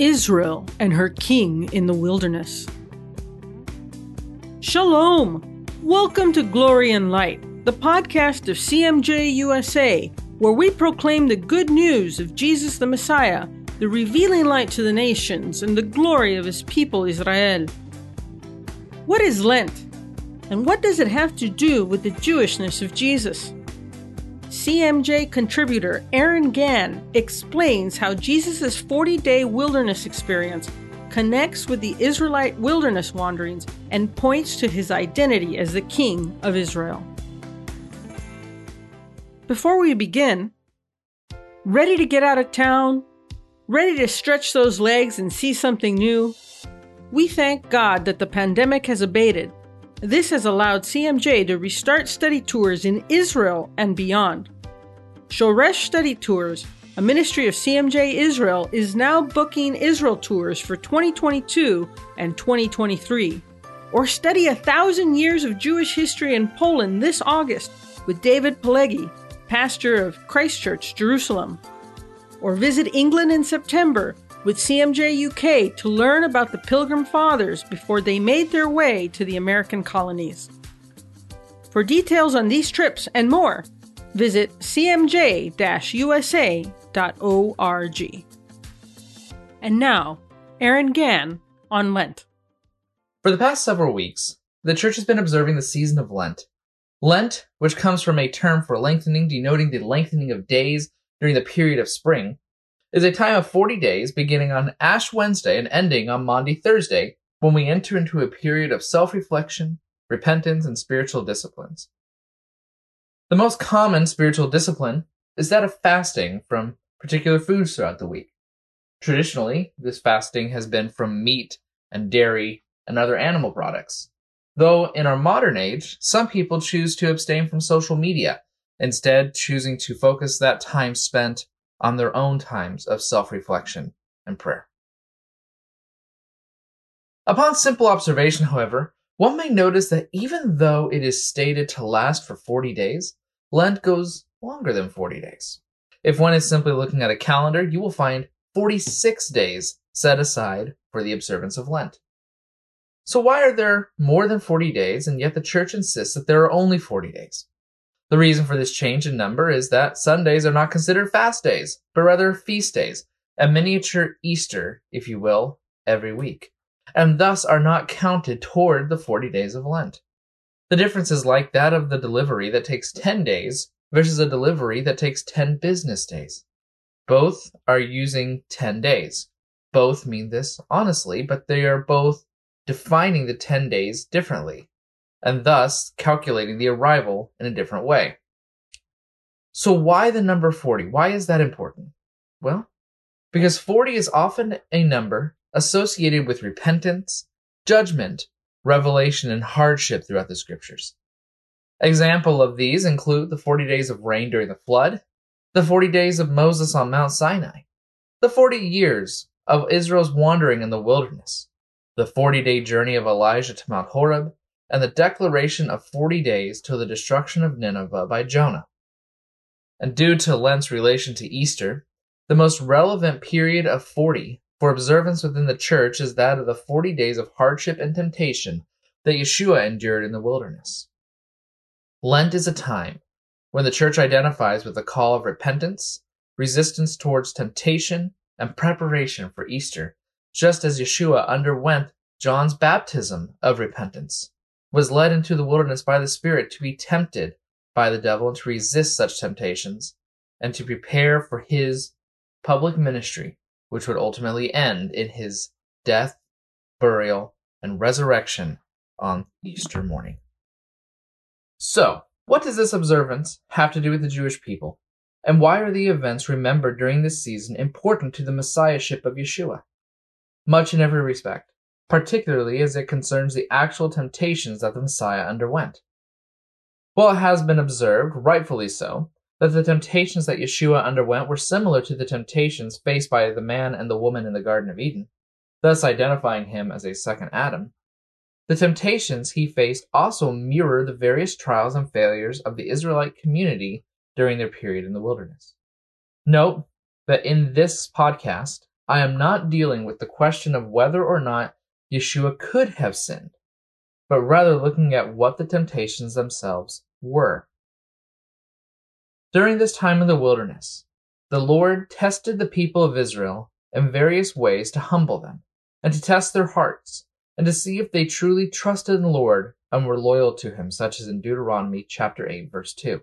Israel and her king in the wilderness. Shalom! Welcome to Glory and Light, the podcast of CMJ USA, where we proclaim the good news of Jesus the Messiah, the revealing light to the nations, and the glory of his people Israel. What is Lent? And what does it have to do with the Jewishness of Jesus? CMJ contributor Aaron Gann explains how Jesus' 40 day wilderness experience connects with the Israelite wilderness wanderings and points to his identity as the King of Israel. Before we begin, ready to get out of town? Ready to stretch those legs and see something new? We thank God that the pandemic has abated this has allowed CMJ to restart study tours in Israel and beyond. Shoresh Study Tours, a ministry of CMJ Israel, is now booking Israel tours for 2022 and 2023. Or study a thousand years of Jewish history in Poland this August with David Pileggi, pastor of Christ Church, Jerusalem. Or visit England in September with CMJ UK to learn about the Pilgrim Fathers before they made their way to the American colonies. For details on these trips and more, visit cmj usa.org. And now, Aaron Gann on Lent. For the past several weeks, the Church has been observing the season of Lent. Lent, which comes from a term for lengthening, denoting the lengthening of days during the period of spring, is a time of 40 days beginning on Ash Wednesday and ending on Maundy Thursday when we enter into a period of self reflection, repentance, and spiritual disciplines. The most common spiritual discipline is that of fasting from particular foods throughout the week. Traditionally, this fasting has been from meat and dairy and other animal products. Though in our modern age, some people choose to abstain from social media, instead choosing to focus that time spent on their own times of self reflection and prayer. Upon simple observation, however, one may notice that even though it is stated to last for 40 days, Lent goes longer than 40 days. If one is simply looking at a calendar, you will find 46 days set aside for the observance of Lent. So, why are there more than 40 days, and yet the church insists that there are only 40 days? The reason for this change in number is that Sundays are not considered fast days, but rather feast days, a miniature Easter, if you will, every week, and thus are not counted toward the 40 days of Lent. The difference is like that of the delivery that takes 10 days versus a delivery that takes 10 business days. Both are using 10 days. Both mean this honestly, but they are both defining the 10 days differently and thus calculating the arrival in a different way. So, why the number 40? Why is that important? Well, because 40 is often a number associated with repentance, judgment, revelation, and hardship throughout the scriptures. Example of these include the 40 days of rain during the flood, the 40 days of Moses on Mount Sinai, the 40 years of Israel's wandering in the wilderness, the 40 day journey of Elijah to Mount Horeb, and the declaration of 40 days till the destruction of Nineveh by Jonah. And due to Lent's relation to Easter, the most relevant period of 40 for observance within the church is that of the 40 days of hardship and temptation that Yeshua endured in the wilderness. Lent is a time when the church identifies with the call of repentance, resistance towards temptation, and preparation for Easter, just as Yeshua underwent John's baptism of repentance was led into the wilderness by the Spirit to be tempted by the devil and to resist such temptations and to prepare for his public ministry, which would ultimately end in his death, burial, and resurrection on Easter morning. So, what does this observance have to do with the Jewish people? And why are the events remembered during this season important to the Messiahship of Yeshua? Much in every respect particularly as it concerns the actual temptations that the Messiah underwent. While it has been observed, rightfully so, that the temptations that Yeshua underwent were similar to the temptations faced by the man and the woman in the Garden of Eden, thus identifying him as a second Adam, the temptations he faced also mirror the various trials and failures of the Israelite community during their period in the wilderness. Note that in this podcast, I am not dealing with the question of whether or not Yeshua could have sinned, but rather looking at what the temptations themselves were. During this time in the wilderness, the Lord tested the people of Israel in various ways to humble them and to test their hearts and to see if they truly trusted in the Lord and were loyal to him, such as in Deuteronomy chapter 8 verse 2.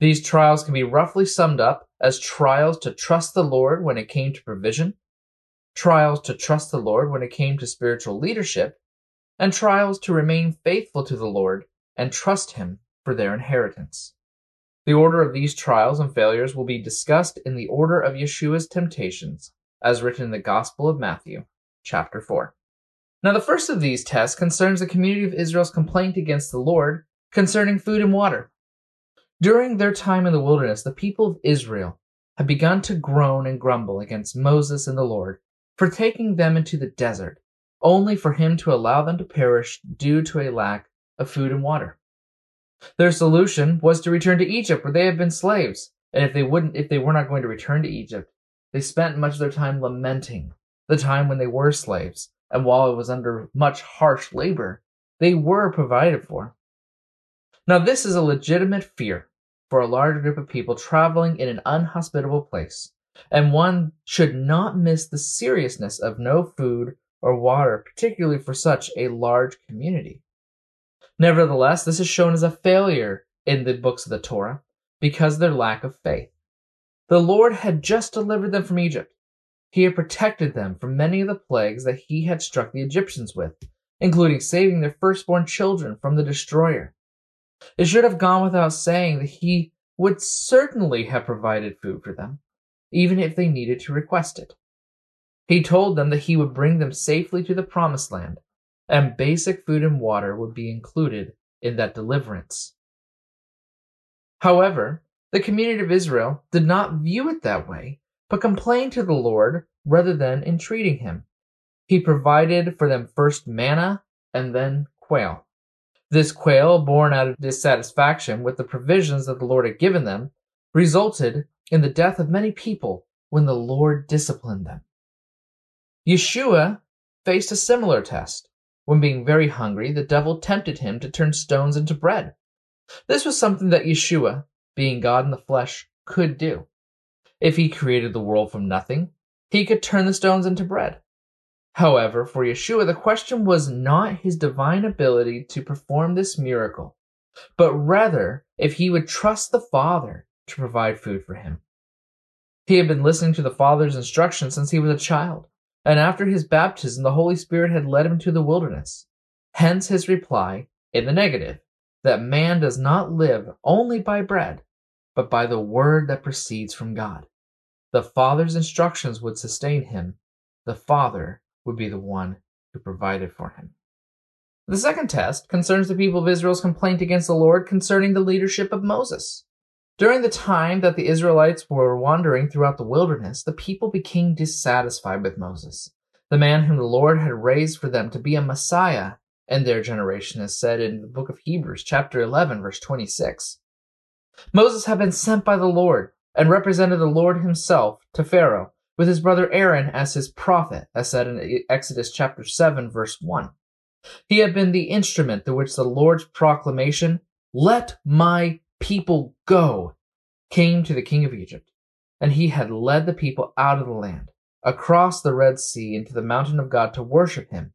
These trials can be roughly summed up as trials to trust the Lord when it came to provision, trials to trust the Lord when it came to spiritual leadership, and trials to remain faithful to the Lord and trust Him for their inheritance. The order of these trials and failures will be discussed in the order of Yeshua's temptations, as written in the Gospel of Matthew, chapter 4. Now, the first of these tests concerns the community of Israel's complaint against the Lord concerning food and water. During their time in the wilderness, the people of Israel had begun to groan and grumble against Moses and the Lord for taking them into the desert, only for him to allow them to perish due to a lack of food and water. Their solution was to return to Egypt where they had been slaves, and if they wouldn't if they were not going to return to Egypt, they spent much of their time lamenting the time when they were slaves, and while it was under much harsh labor, they were provided for. Now this is a legitimate fear for a large group of people traveling in an unhospitable place, and one should not miss the seriousness of no food or water, particularly for such a large community. Nevertheless, this is shown as a failure in the books of the Torah because of their lack of faith. The Lord had just delivered them from Egypt. He had protected them from many of the plagues that he had struck the Egyptians with, including saving their firstborn children from the destroyer. It should have gone without saying that he would certainly have provided food for them, even if they needed to request it. He told them that he would bring them safely to the promised land, and basic food and water would be included in that deliverance. However, the community of Israel did not view it that way, but complained to the Lord rather than entreating him. He provided for them first manna and then quail. This quail, born out of dissatisfaction with the provisions that the Lord had given them, resulted in the death of many people when the Lord disciplined them. Yeshua faced a similar test. When being very hungry, the devil tempted him to turn stones into bread. This was something that Yeshua, being God in the flesh, could do. If he created the world from nothing, he could turn the stones into bread. However, for Yeshua, the question was not his divine ability to perform this miracle, but rather if he would trust the Father to provide food for him. He had been listening to the Father's instructions since he was a child, and after his baptism, the Holy Spirit had led him to the wilderness. Hence his reply, in the negative, that man does not live only by bread, but by the word that proceeds from God. The Father's instructions would sustain him. The Father would be the one who provided for him. The second test concerns the people of Israel's complaint against the Lord concerning the leadership of Moses. During the time that the Israelites were wandering throughout the wilderness, the people became dissatisfied with Moses, the man whom the Lord had raised for them to be a Messiah in their generation, as said in the book of Hebrews, chapter 11, verse 26. Moses had been sent by the Lord and represented the Lord himself to Pharaoh with his brother Aaron as his prophet, as said in Exodus chapter 7, verse 1. He had been the instrument through which the Lord's proclamation, Let my people go, came to the king of Egypt, and he had led the people out of the land, across the Red Sea into the mountain of God to worship him,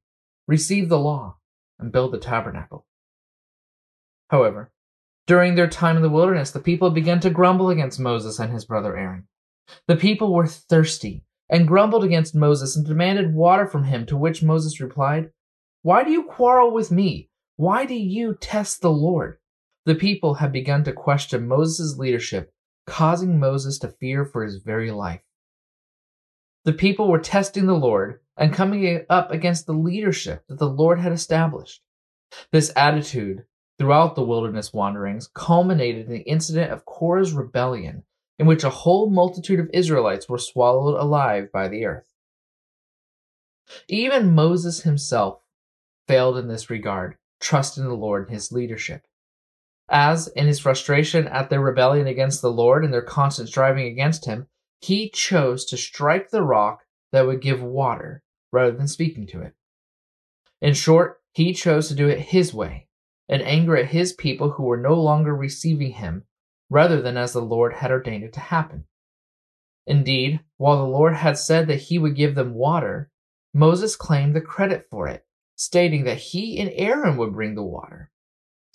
receive the law, and build the tabernacle. However, during their time in the wilderness, the people began to grumble against Moses and his brother Aaron. The people were thirsty and grumbled against Moses and demanded water from him, to which Moses replied, Why do you quarrel with me? Why do you test the Lord? The people had begun to question Moses' leadership, causing Moses to fear for his very life. The people were testing the Lord and coming up against the leadership that the Lord had established. This attitude throughout the wilderness wanderings culminated in the incident of Korah's rebellion in which a whole multitude of Israelites were swallowed alive by the earth. Even Moses himself failed in this regard, trusting the Lord and his leadership. As, in his frustration at their rebellion against the Lord and their constant striving against him, he chose to strike the rock that would give water rather than speaking to it. In short, he chose to do it his way, in anger at his people who were no longer receiving him, rather than as the Lord had ordained it to happen. Indeed, while the Lord had said that he would give them water, Moses claimed the credit for it, stating that he and Aaron would bring the water,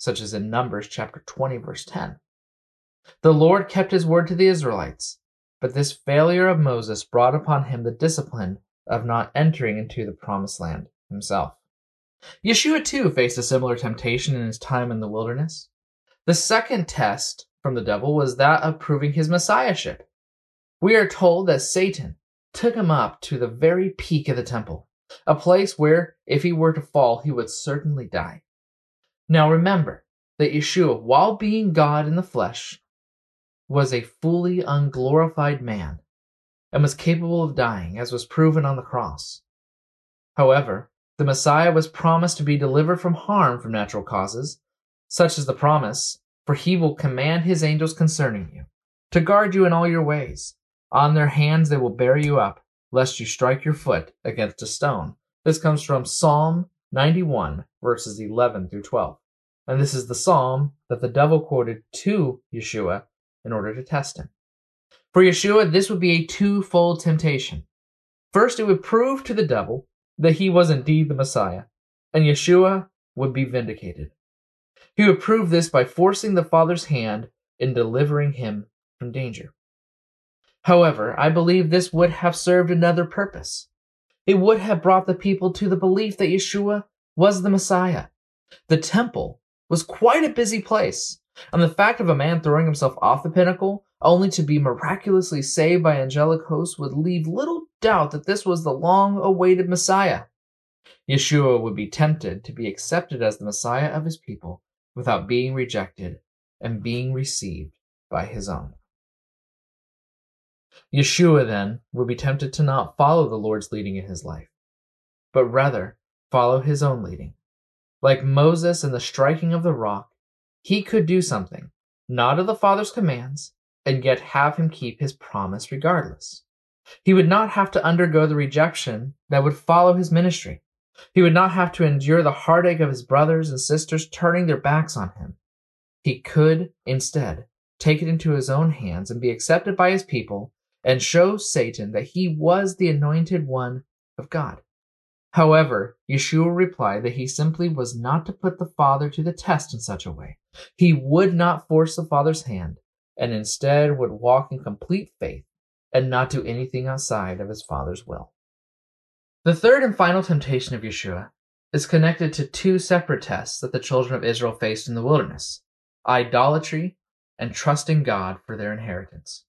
such as in Numbers chapter 20 verse 10. The Lord kept his word to the Israelites, but this failure of Moses brought upon him the discipline of not entering into the promised land himself. Yeshua too faced a similar temptation in his time in the wilderness. The second test from the devil was that of proving his messiahship. We are told that Satan took him up to the very peak of the temple, a place where, if he were to fall, he would certainly die. Now remember that Yeshua, while being God in the flesh, was a fully unglorified man and was capable of dying, as was proven on the cross. However, the Messiah was promised to be delivered from harm from natural causes, such as the promise, for he will command his angels concerning you, to guard you in all your ways. On their hands they will bear you up, lest you strike your foot against a stone. This comes from Psalm 91, verses 11 through 12. And this is the psalm that the devil quoted to Yeshua in order to test him. For Yeshua, this would be a twofold temptation. First, it would prove to the devil that he was indeed the Messiah, and Yeshua would be vindicated. He would prove this by forcing the Father's hand in delivering him from danger. However, I believe this would have served another purpose. It would have brought the people to the belief that Yeshua was the Messiah. The temple was quite a busy place, and the fact of a man throwing himself off the pinnacle only to be miraculously saved by angelic hosts would leave little doubt that this was the long awaited Messiah. Yeshua would be tempted to be accepted as the Messiah of his people without being rejected and being received by his own. Yeshua then would be tempted to not follow the Lord's leading in his life, but rather follow his own leading. Like Moses in the striking of the rock, he could do something, not of the Father's commands, and yet have him keep his promise regardless. He would not have to undergo the rejection that would follow his ministry. He would not have to endure the heartache of his brothers and sisters turning their backs on him. He could, instead, take it into his own hands and be accepted by his people and show Satan that he was the anointed one of God. However, Yeshua replied that he simply was not to put the Father to the test in such a way. He would not force the Father's hand, and instead would walk in complete faith and not do anything outside of his Father's will. The third and final temptation of Yeshua is connected to two separate tests that the children of Israel faced in the wilderness idolatry and trusting God for their inheritance.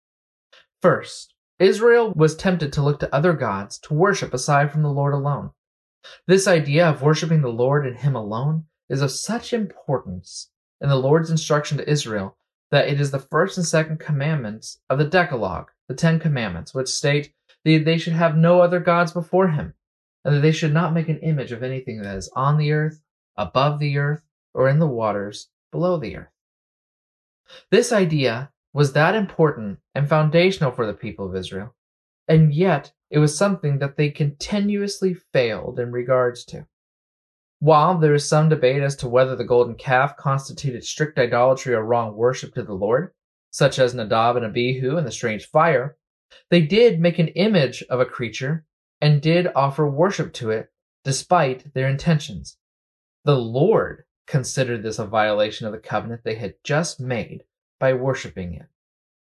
First, Israel was tempted to look to other gods to worship aside from the Lord alone. This idea of worshiping the Lord and Him alone is of such importance in the Lord's instruction to Israel that it is the first and second commandments of the Decalogue, the Ten Commandments, which state that they should have no other gods before Him, and that they should not make an image of anything that is on the earth, above the earth, or in the waters below the earth. This idea was that important and foundational for the people of Israel, and yet it was something that they continuously failed in regards to. While there is some debate as to whether the golden calf constituted strict idolatry or wrong worship to the Lord, such as Nadab and Abihu and the strange fire, they did make an image of a creature and did offer worship to it despite their intentions. The Lord considered this a violation of the covenant they had just made by worshiping it,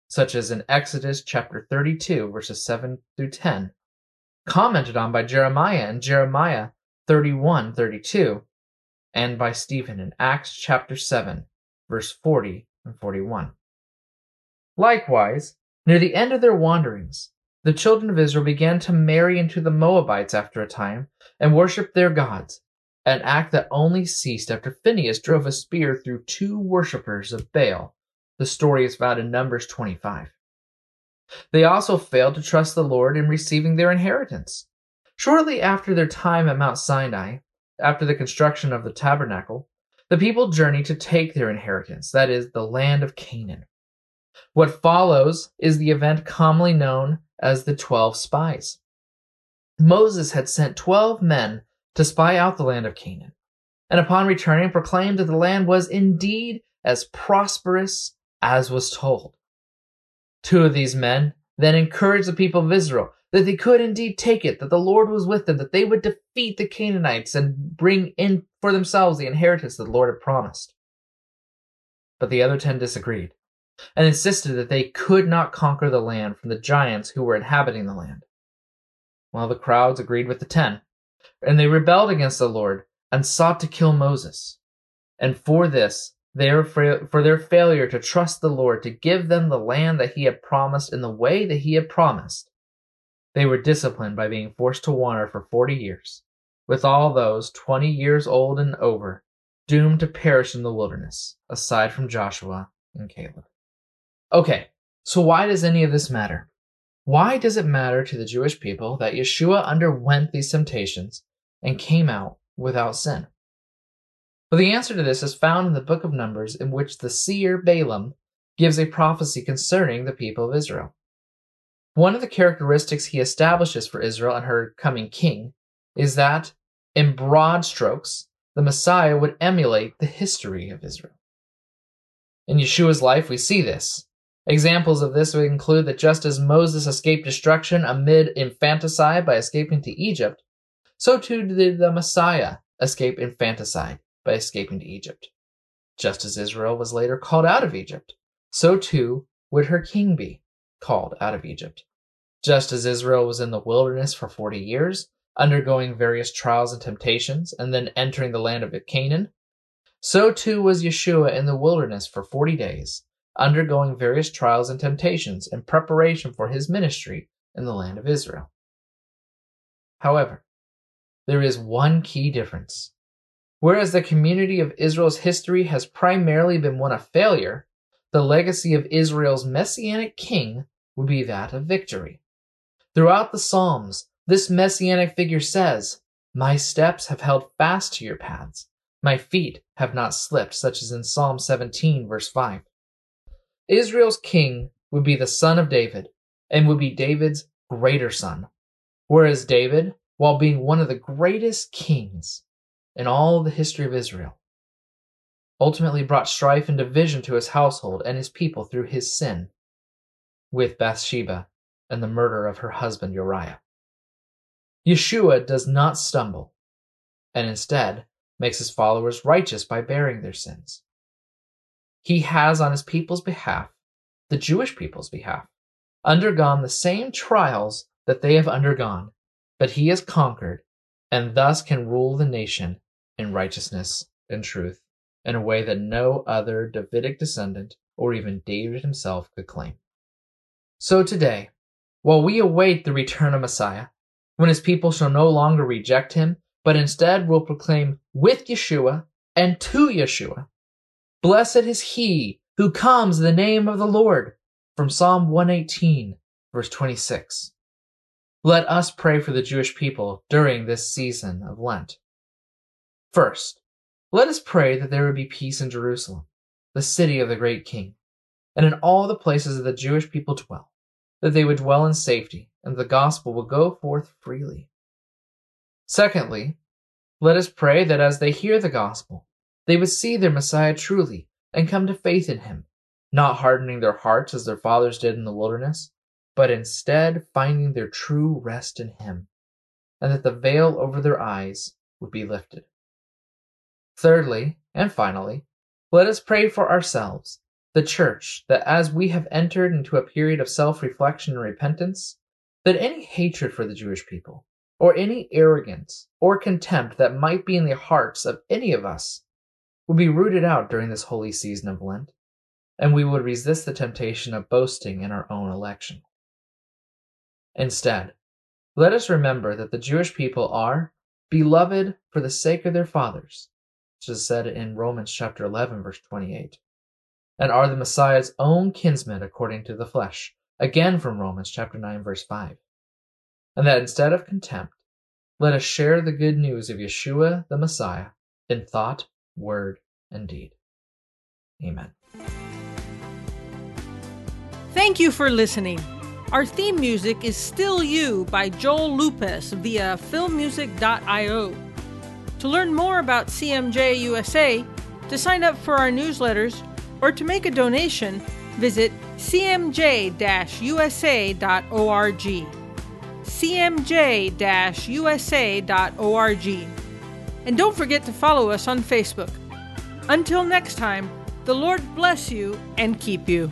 such as in Exodus chapter 32, verses 7 through 10, commented on by Jeremiah in Jeremiah 31 32, and by Stephen in Acts chapter 7, verse 40 and 41. Likewise, near the end of their wanderings, the children of Israel began to marry into the Moabites after a time and worship their gods, an act that only ceased after Phinehas drove a spear through two worshippers of Baal. The story is found in Numbers 25. They also failed to trust the Lord in receiving their inheritance. Shortly after their time at Mount Sinai, after the construction of the tabernacle, the people journeyed to take their inheritance, that is, the land of Canaan. What follows is the event commonly known as the Twelve Spies. Moses had sent 12 men to spy out the land of Canaan, and upon returning proclaimed that the land was indeed as prosperous as was told. Two of these men then encouraged the people of Israel that they could indeed take it, that the Lord was with them, that they would defeat the Canaanites and bring in for themselves the inheritance that the Lord had promised. But the other ten disagreed and insisted that they could not conquer the land from the giants who were inhabiting the land. While the crowds agreed with the ten, and they rebelled against the Lord and sought to kill Moses. And for this, their, for their failure to trust the Lord to give them the land that he had promised in the way that he had promised, they were disciplined by being forced to wander for 40 years, with all those 20 years old and over doomed to perish in the wilderness, aside from Joshua and Caleb. Okay, so why does any of this matter? Why does it matter to the Jewish people that Yeshua underwent these temptations and came out without sin? Well, the answer to this is found in the book of Numbers, in which the seer Balaam gives a prophecy concerning the people of Israel. One of the characteristics he establishes for Israel and her coming king is that, in broad strokes, the Messiah would emulate the history of Israel. In Yeshua's life, we see this. Examples of this would include that just as Moses escaped destruction amid infanticide by escaping to Egypt, so too did the Messiah escape infanticide by escaping to Egypt. Just as Israel was later called out of Egypt, so too would her king be called out of Egypt. Just as Israel was in the wilderness for 40 years, undergoing various trials and temptations, and then entering the land of Canaan, so too was Yeshua in the wilderness for 40 days, undergoing various trials and temptations in preparation for his ministry in the land of Israel. However, there is one key difference Whereas the community of Israel's history has primarily been one of failure, the legacy of Israel's messianic king would be that of victory. Throughout the Psalms, this messianic figure says, My steps have held fast to your paths. My feet have not slipped, such as in Psalm 17, verse 5. Israel's king would be the son of David and would be David's greater son. Whereas David, while being one of the greatest kings, in all the history of Israel, ultimately brought strife and division to his household and his people through his sin with Bathsheba and the murder of her husband Uriah. Yeshua does not stumble, and instead makes his followers righteous by bearing their sins. He has, on his people's behalf, the Jewish people's behalf, undergone the same trials that they have undergone, but he has conquered and thus can rule the nation in righteousness and truth in a way that no other Davidic descendant or even David himself could claim. So today, while we await the return of Messiah, when his people shall no longer reject him, but instead will proclaim with Yeshua and to Yeshua, Blessed is he who comes in the name of the Lord, from Psalm 118, verse 26. Let us pray for the Jewish people during this season of Lent. First, let us pray that there would be peace in Jerusalem, the city of the great King, and in all the places that the Jewish people dwell, that they would dwell in safety, and the gospel would go forth freely. Secondly, let us pray that as they hear the gospel, they would see their Messiah truly and come to faith in him, not hardening their hearts as their fathers did in the wilderness, but instead finding their true rest in him, and that the veil over their eyes would be lifted. Thirdly, and finally, let us pray for ourselves, the church, that as we have entered into a period of self reflection and repentance, that any hatred for the Jewish people, or any arrogance or contempt that might be in the hearts of any of us, would be rooted out during this holy season of Lent, and we would resist the temptation of boasting in our own election. Instead, let us remember that the Jewish people are beloved for the sake of their fathers which is said in Romans chapter 11, verse 28, and are the Messiah's own kinsmen according to the flesh, again from Romans chapter 9, verse 5. And that instead of contempt, let us share the good news of Yeshua the Messiah in thought, word, and deed. Amen. Thank you for listening. Our theme music is Still You by Joel Lupus via filmmusic.io. To learn more about CMJ USA, to sign up for our newsletters, or to make a donation, visit cmj-usa.org. cmj-usa.org. And don't forget to follow us on Facebook. Until next time, the Lord bless you and keep you.